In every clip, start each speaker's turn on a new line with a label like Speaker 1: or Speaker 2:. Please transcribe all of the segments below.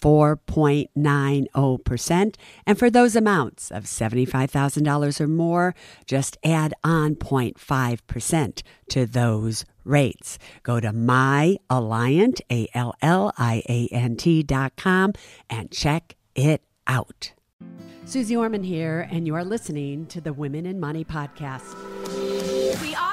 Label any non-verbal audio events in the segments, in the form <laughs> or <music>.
Speaker 1: 4.90%. And for those amounts of $75,000 or more, just add on 0.5% to those rates. Go to myalliant, A-L-L-I-A-N-T dot com and check it out. Suze Orman here, and you are listening to the Women & Money podcast.
Speaker 2: We are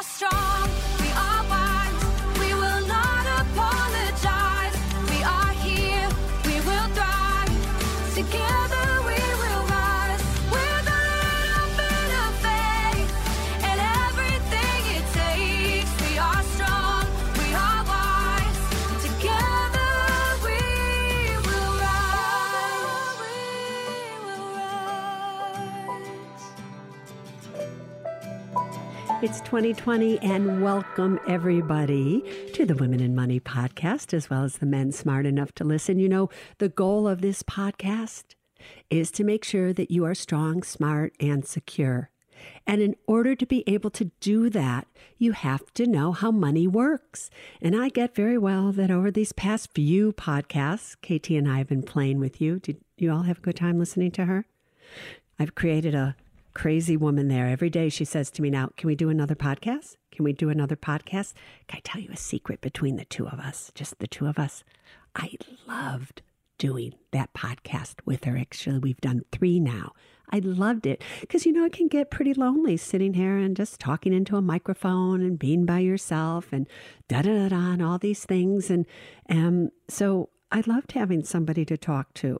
Speaker 1: It's 2020, and welcome everybody to the Women & Money podcast, as well as the men smart enough to listen. You know, the goal of this podcast is to make sure that you are strong, smart, and secure. And in order to be able to do that, you have to know how money works. And I get very well that over these past few podcasts, KT and I have been playing with you. Did you all have a good time listening to her? I've created a crazy woman there. Every day she says to me, Now, can we do another podcast? Can we do another podcast? Can I tell you a secret between the two of us? Just the two of us. I loved doing that podcast with her. Actually, we've done three now. I loved it because, you know, it can get pretty lonely sitting here and just talking into a microphone and being by yourself and da da da da and all these things. And um, so I loved having somebody to talk to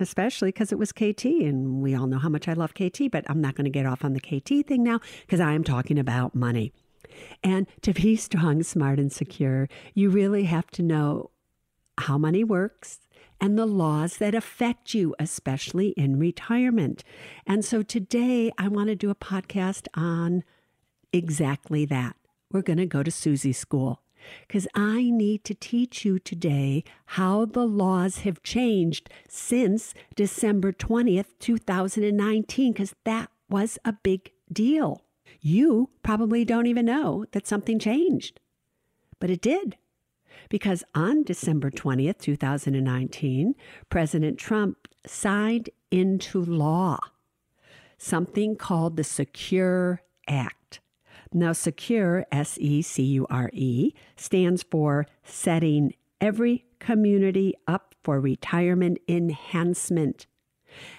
Speaker 1: especially because it was KT, and we all know how much I love KT, but I'm not going to get off on the KT thing now because I am talking about money. And to be <laughs> strong, smart, and secure, you really have to know how money works and the laws that affect you, especially in retirement. And so today I want to do a podcast on exactly that. We're going to go to Suze's School because I need to teach you today how the laws have changed since December 20th, 2019, because that was a big deal. You probably don't even know that something changed, but it did. Because on December 20th, 2019, President Trump signed into law something called the Secure Act. Now, secure, S E C U R E, stands for setting every community up for retirement enhancement.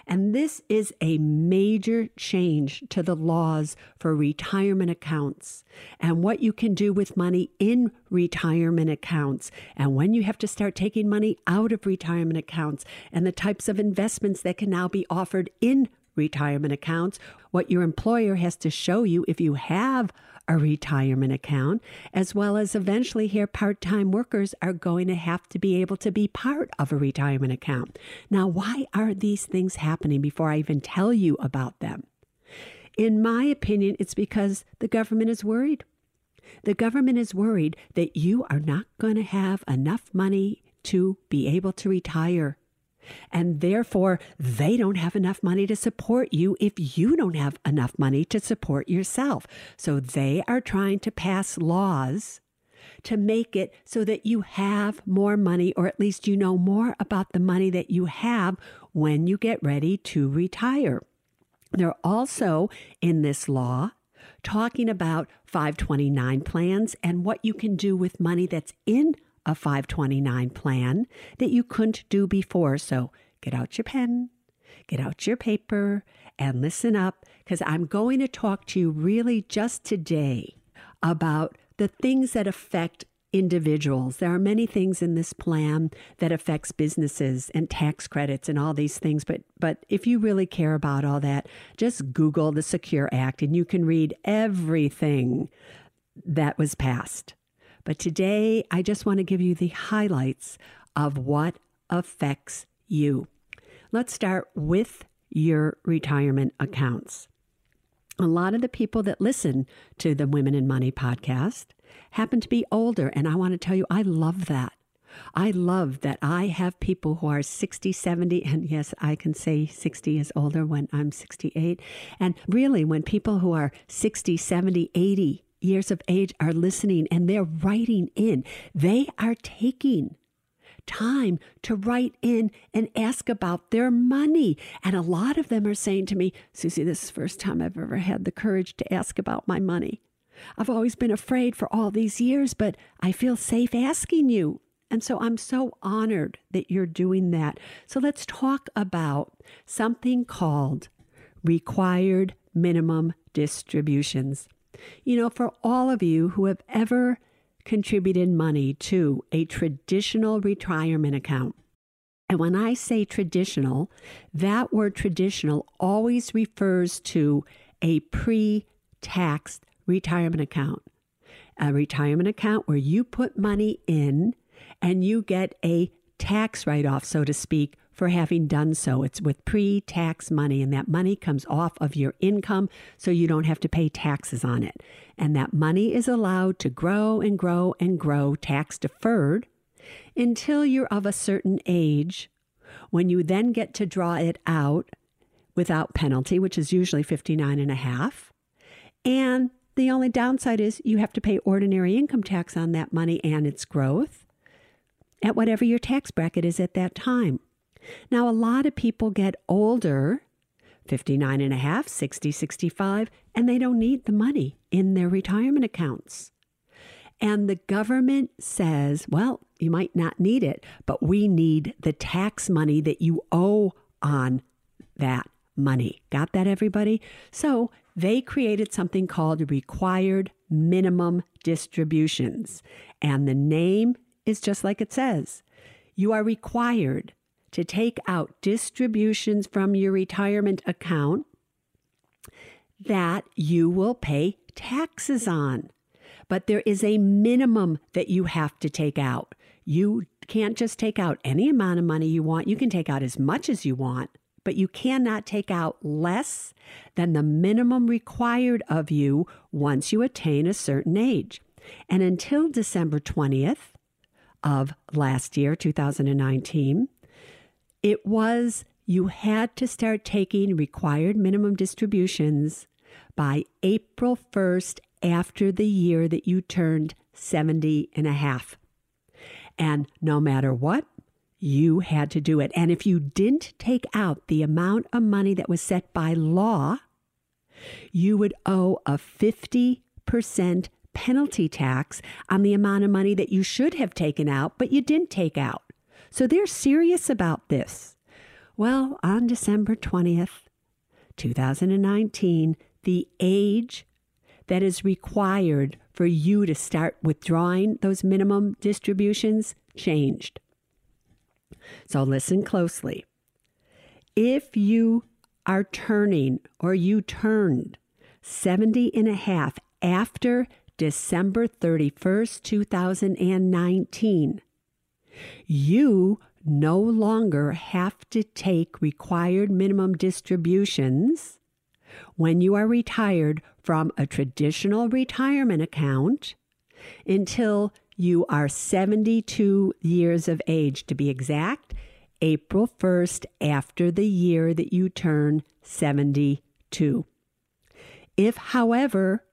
Speaker 1: And this is a major change to the laws for retirement accounts and what you can do with money in retirement accounts and when you have to start taking money out of retirement accounts and the types of investments that can now be offered in retirement accounts, what your employer has to show you if you have a retirement account, as well as eventually here part time workers are going to have to be able to be part of a retirement account. Now, why are these things happening before I even tell you about them? In my opinion, it's because the government is worried. The government is worried that you are not going to have enough money to be able to retire and therefore they don't have enough money to support you if you don't have enough money to support yourself. So they are trying to pass laws to make it so that you have more money, or at least you know more about the money that you have when you get ready to retire. They're also in this law talking about 529 plans and what you can do with money that's in a 529 plan that you couldn't do before. So get out your pen, get out your paper, and listen up because I'm going to talk to you really just today about the things that affect individuals. There are many things in this plan that affects businesses and tax credits and all these things, but but if you really care about all that, just Google the Secure Act and you can read everything that was passed. But today, I just want to give you the highlights of what affects you. Let's start with your retirement accounts. A lot of the people that listen to the Women & Money podcast happen to be older. And I want to tell you, I love that. I love that I have people who are 60, 70, and yes, I can say 60 is older when I'm 68. And really, when people who are 60, 70, 80 years of age are listening and they're writing in, they are taking time to write in and ask about their money. And a lot of them are saying to me, Suze, this is the first time I've ever had the courage to ask about my money. I've always been afraid for all these years, but I feel safe asking you. And so I'm so honored that you're doing that. So let's talk about something called required minimum distributions. You know, for all of you who have ever contributed money to a traditional retirement account, and when I say traditional, that word traditional always refers to a pre taxed retirement account. A retirement account where you put money in and you get a tax write off, so to speak, for having done so. It's with pre tax money, and that money comes off of your income so you don't have to pay taxes on it. And that money is allowed to grow and grow and grow tax deferred until you're of a certain age when you then get to draw it out without penalty, which is usually 59 and a half. And the only downside is you have to pay ordinary income tax on that money and its growth at whatever your tax bracket is at that time. Now, a lot of people get older, 59 and a half, 60, 65, and they don't need the money in their retirement accounts. And the government says, well, you might not need it, but we need the tax money that you owe on that money. Got that, everybody? So they created something called required minimum distributions. And the name is just like it says. You are required to take out distributions from your retirement account that you will pay taxes on. But there is a minimum that you have to take out. You can't just take out any amount of money you want. You can take out as much as you want, but you cannot take out less than the minimum required of you once you attain a certain age. And until December 20th, of last year, 2019, it was you had to start taking required minimum distributions by April 1st after the year that you turned 70 and a half. And no matter what, you had to do it. And if you didn't take out the amount of money that was set by law, you would owe a 50% penalty tax on the amount of money that you should have taken out, but you didn't take out. So they're serious about this. Well, on December 20th, 2019, the age that is required for you to start withdrawing those minimum distributions changed. So listen closely. If you are turning or you turned 70 and a half after December 31st, 2019, you no longer have to take required minimum distributions when you are retired from a traditional retirement account until you are 72 years of age, to be exact, April 1st, after the year that you turn 72. If, however,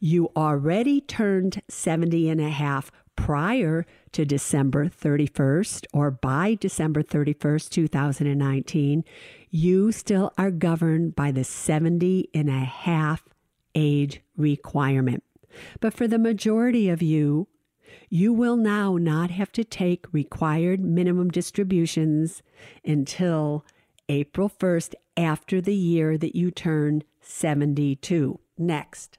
Speaker 1: you already turned 70 and a half prior to December 31st or by December 31st, 2019, you still are governed by the 70 and a half age requirement. But for the majority of you, you will now not have to take required minimum distributions until April 1st after the year that you turn 72. Next.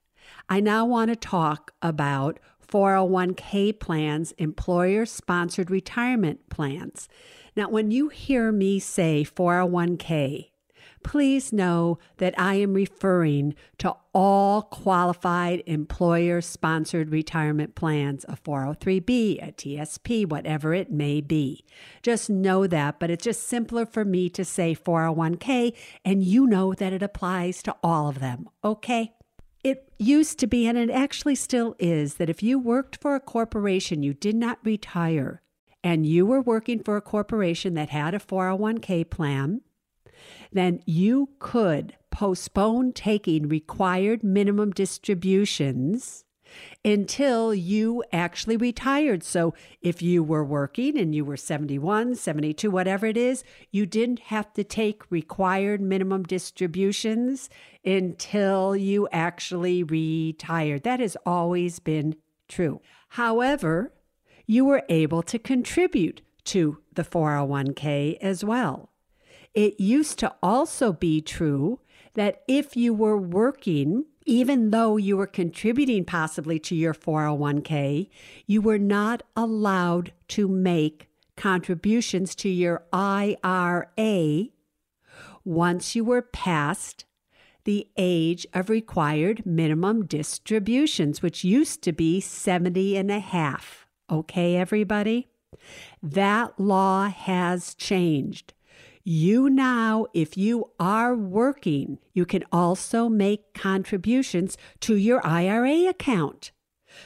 Speaker 1: I now want to talk about 401k plans, employer sponsored retirement plans. Now, when you hear me say 401k, please know that I am referring to all qualified employer sponsored retirement plans, a 403b, a TSP, whatever it may be. Just know that, but it's just simpler for me to say 401k, and you know that it applies to all of them, okay? It used to be, and it actually still is, that if you worked for a corporation, you did not retire, and you were working for a corporation that had a 401k plan, then you could postpone taking required minimum distributions until you actually retired. So if you were working and you were 71, 72, whatever it is, you didn't have to take required minimum distributions until you actually retired. That has always been true. However, you were able to contribute to the 401k as well. It used to also be true that if you were working, even though you were contributing possibly to your 401k, you were not allowed to make contributions to your IRA once you were past the age of required minimum distributions, which used to be 70 and a half. Okay, everybody? That law has changed. You now, if you are working, you can also make contributions to your IRA account.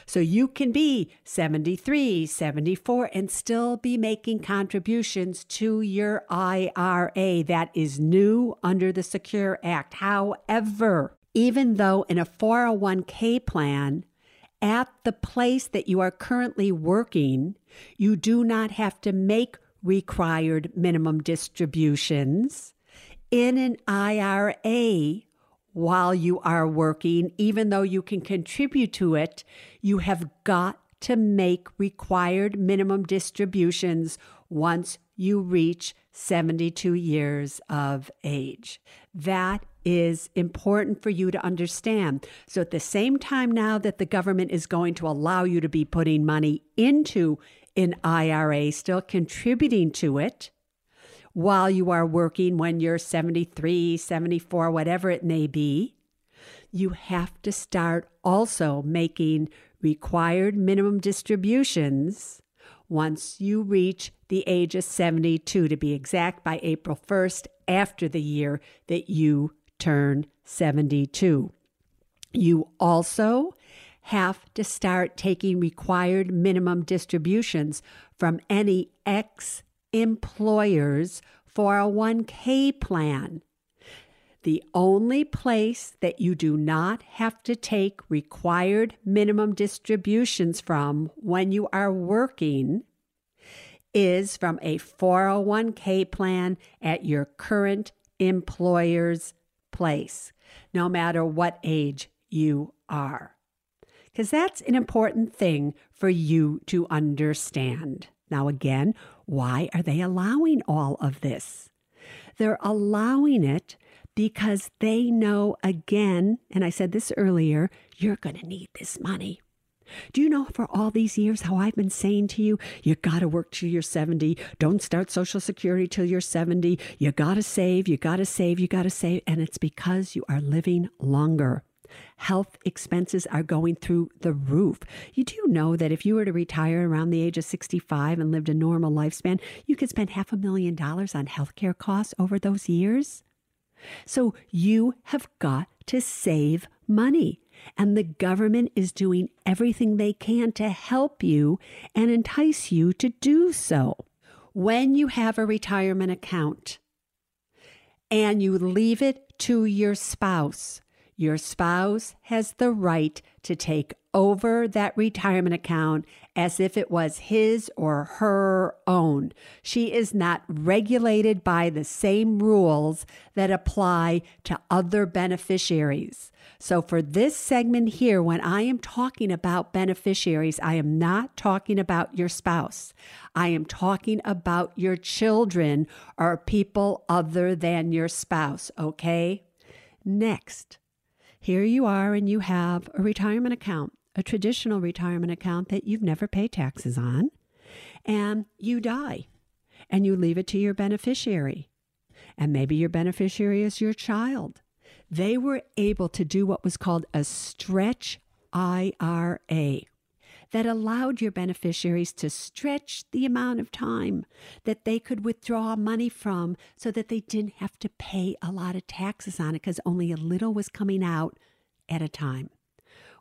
Speaker 1: So you can be 73, 74, and still be making contributions to your IRA. That is new under the Secure Act. However, even though in a 401k plan, at the place that you are currently working, you do not have to make required minimum distributions in an IRA while you are working, even though you can contribute to it, you have got to make required minimum distributions once you reach 72 years of age. That is important for you to understand. So, at the same time now that the government is going to allow you to be putting money into an IRA, still contributing to it while you are working when you're 73, 74, whatever it may be, you have to start also making required minimum distributions once you reach the age of 72, to be exact, by April 1st, after the year that you turn 72. You also have to start taking required minimum distributions from any ex employer's 401k plan. The only place that you do not have to take required minimum distributions from when you are working is from a 401k plan at your current employer's place, no matter what age you are because that's an important thing for you to understand. Now, again, why are they allowing all of this? They're allowing it because they know, again, and I said this earlier, you're going to need this money. Do you know for all these years how I've been saying to you, you got to work till you're 70. Don't start Social Security till you're 70. You got to save, you got to save, you got to save. And it's because you are living longer health expenses are going through the roof. You do know that if you were to retire around the age of 65 and lived a normal lifespan, you could spend half a million dollars on healthcare costs over those years? So you have got to save money. And the government is doing everything they can to help you and entice you to do so. When you have a retirement account and you leave it to your spouse, your spouse has the right to take over that retirement account as if it was his or her own. She is not regulated by the same rules that apply to other beneficiaries. So, for this segment here, when I am talking about beneficiaries, I am not talking about your spouse. I am talking about your children or people other than your spouse, okay? Next. Here you are, and you have a retirement account, a traditional retirement account that you've never paid taxes on, and you die and you leave it to your beneficiary. And maybe your beneficiary is your child. They were able to do what was called a stretch IRA that allowed your beneficiaries to stretch the amount of time that they could withdraw money from so that they didn't have to pay a lot of taxes on it because only a little was coming out at a time.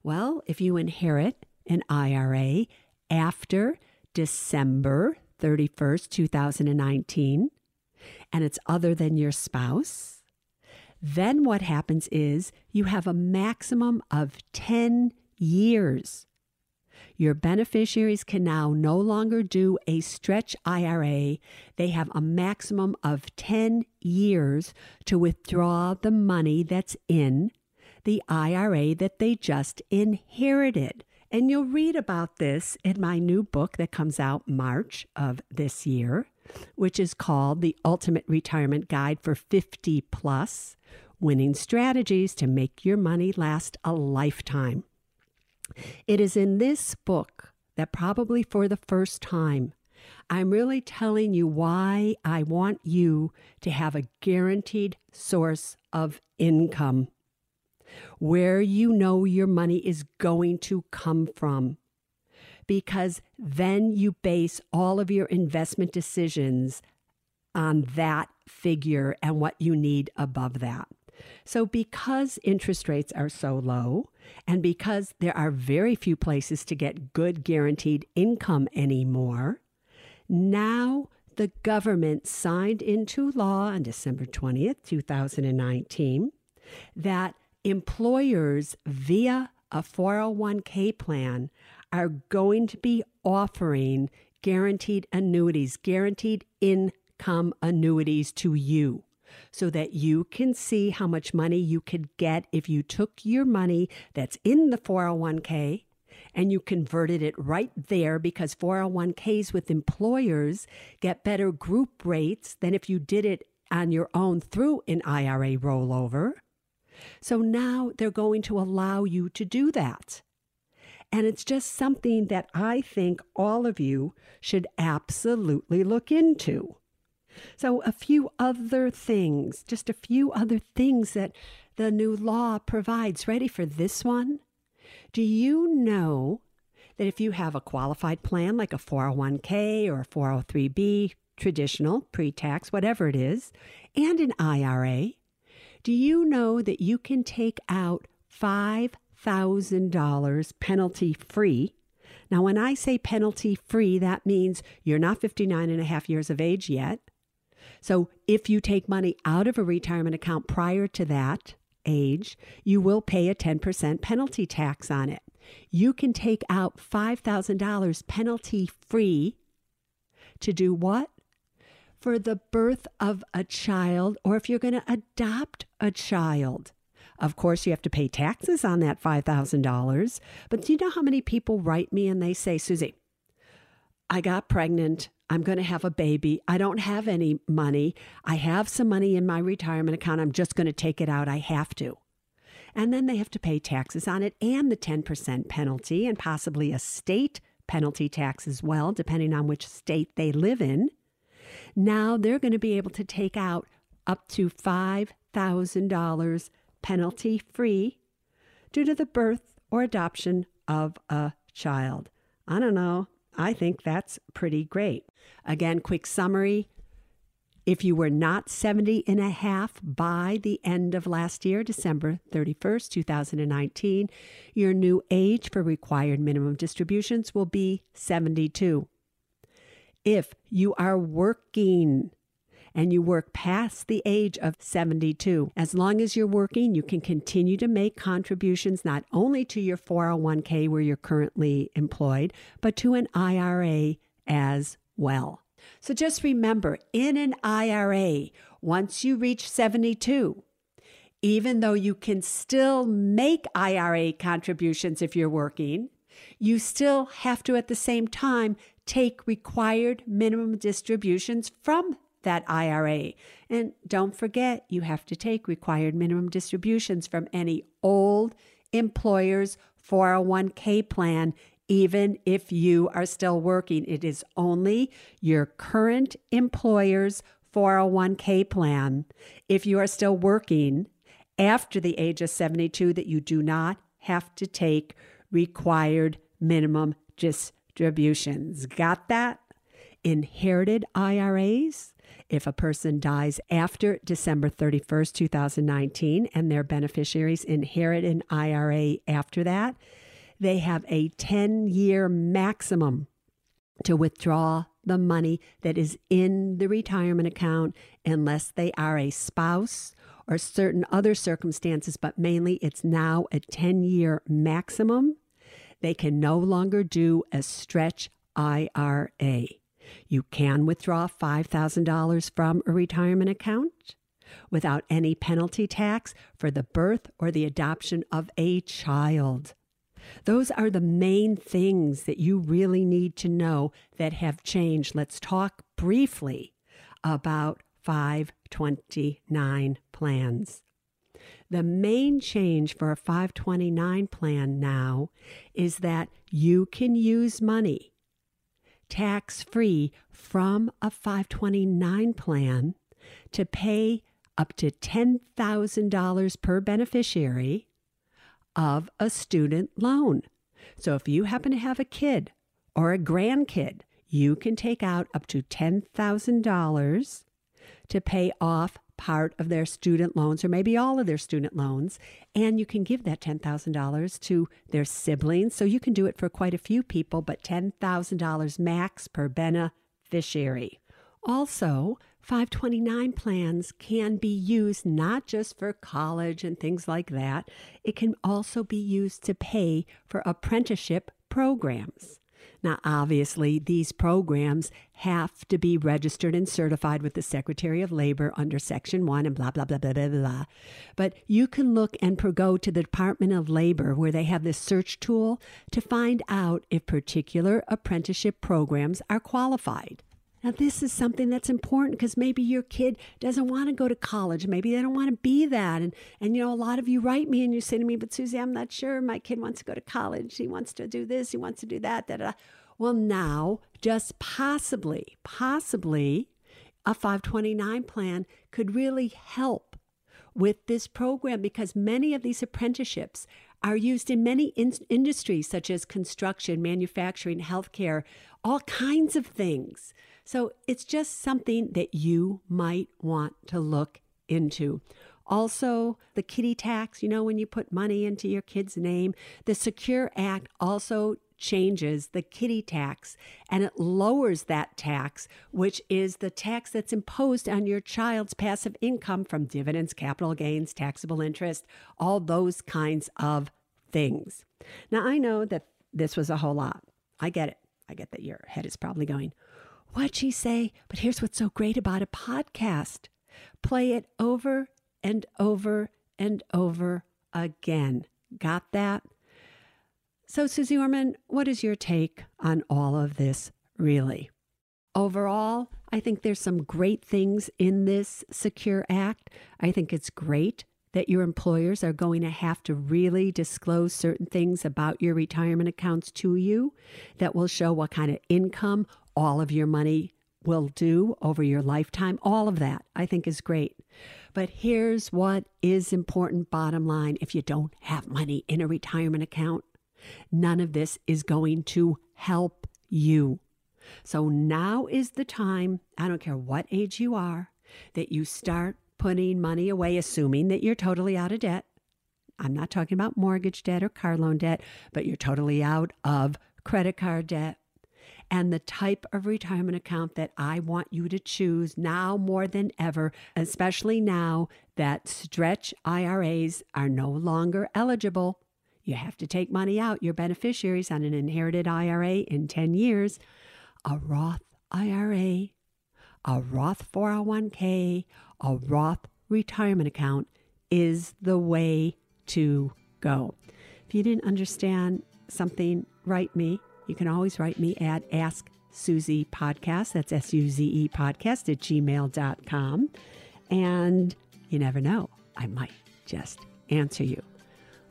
Speaker 1: Well, if you inherit an IRA after December 31st, 2019, and it's other than your spouse, then what happens is you have a maximum of 10 years. Your beneficiaries can now no longer do a stretch IRA. They have a maximum of 10 years to withdraw the money that's in the IRA that they just inherited. And you'll read about this in my new book that comes out March of this year, which is called The Ultimate Retirement Guide for 50 Plus Winning Strategies to Make Your Money Last a Lifetime. It is in this book that probably for the first time, I'm really telling you why I want you to have a guaranteed source of income where you know your money is going to come from. Because then you base all of your investment decisions on that figure and what you need above that. So, because interest rates are so low, and because there are very few places to get good guaranteed income anymore, now the government signed into law on December 20th, 2019, that employers via a 401k plan are going to be offering guaranteed annuities, guaranteed income annuities to you so that you can see how much money you could get if you took your money that's in the 401k and you converted it right there because 401ks with employers get better group rates than if you did it on your own through an IRA rollover. So now they're going to allow you to do that. And it's just something that I think all of you should absolutely look into. So, a few other things, just a few other things that the new law provides. Ready for this one? Do you know that if you have a qualified plan like a 401k or a 403b, traditional, pre tax, whatever it is, and an IRA, do you know that you can take out $5,000 penalty free? Now, when I say penalty free, that means you're not 59 and a half years of age yet. So, if you take money out of a retirement account prior to that age, you will pay a 10% penalty tax on it. You can take out $5,000 penalty free to do what? for the birth of a child or if you're going to adopt a child. Of course, you have to pay taxes on that $5,000. But do you know how many people write me and they say, Suze, I got pregnant. I'm going to have a baby. I don't have any money. I have some money in my retirement account. I'm just going to take it out. I have to. And then they have to pay taxes on it and the 10% penalty and possibly a state penalty tax as well, depending on which state they live in. Now they're going to be able to take out up to $5,000 penalty free due to the birth or adoption of a child. I don't know. I think that's pretty great. Again, quick summary. If you were not 70 and a half by the end of last year, December 31st, 2019, your new age for required minimum distributions will be 72 if you are working and you work past the age of 72. As long as you're working, you can continue to make contributions not only to your 401k where you're currently employed, but to an IRA as well. So just remember in an IRA, once you reach 72, even though you can still make IRA contributions if you're working, you still have to at the same time take required minimum distributions from that IRA. And don't forget, you have to take required minimum distributions from any old employer's 401k plan, even if you are still working. It is only your current employer's 401k plan, if you are still working after the age of 72, that you do not have to take required minimum distributions. Got that? Inherited IRAs if a person dies after December 31st, 2019, and their beneficiaries inherit an IRA after that, they have a 10 year maximum to withdraw the money that is in the retirement account unless they are a spouse or certain other circumstances, but mainly it's now a 10 year maximum. They can no longer do a stretch IRA. You can withdraw $5,000 from a retirement account without any penalty tax for the birth or the adoption of a child. Those are the main things that you really need to know that have changed. Let's talk briefly about 529 plans. The main change for a 529 plan now is that you can use money tax free from a 529 plan to pay up to $10,000 per beneficiary of a student loan. So if you happen to have a kid or a grandkid, you can take out up to $10,000 to pay off part of their student loans or maybe all of their student loans. And you can give that $10,000 to their siblings. So you can do it for quite a few people, but $10,000 max per beneficiary. Also, 529 plans can be used not just for college and things like that, it can also be used to pay for apprenticeship programs. Now, obviously, these programs have to be registered and certified with the Secretary of Labor under Section 1 and blah, blah, blah, blah, blah, blah. But you can look and go to the Department of Labor where they have this search tool to find out if particular apprenticeship programs are qualified. Now, this is something that's important because maybe your kid doesn't want to go to college. Maybe they don't want to be that. And, and, you know, a lot of you write me and you say to me, but Suze, I'm not sure. My kid wants to go to college. He wants to do this. He wants to do that. Da, da. Well, now, just possibly, possibly a 529 plan could really help with this program because many of these apprenticeships are used in many in- industries such as construction, manufacturing, healthcare, all kinds of things. So it's just something that you might want to look into. Also, the kiddie tax, you know, when you put money into your kid's name, the Secure Act also changes the kiddie tax and it lowers that tax, which is the tax that's imposed on your child's passive income from dividends, capital gains, taxable interest, all those kinds of things. Now, I know that this was a whole lot. I get it. I get that your head is probably going, What'd she say? But here's what's so great about a podcast play it over and over and over again. Got that? So, Suze Orman, what is your take on all of this, really? Overall, I think there's some great things in this Secure Act. I think it's great that your employers are going to have to really disclose certain things about your retirement accounts to you that will show what kind of income all of your money will do over your lifetime. All of that I think is great. But here's what is important bottom line if you don't have money in a retirement account, none of this is going to help you. So now is the time, I don't care what age you are, that you start putting money away, assuming that you're totally out of debt. I'm not talking about mortgage debt or car loan debt, but you're totally out of credit card debt. And the type of retirement account that I want you to choose now more than ever, especially now that stretch IRAs are no longer eligible. You have to take money out, your beneficiaries on an inherited IRA in 10 years. A Roth IRA, a Roth 401k, a Roth retirement account is the way to go. If you didn't understand something, write me. You can always write me at Ask Suze Podcast. That's S U Z E podcast at gmail.com. And you never know, I might just answer you.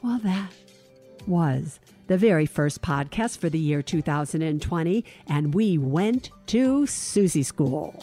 Speaker 1: Well, that was the very first podcast for the year 2020, and we went to Suze School.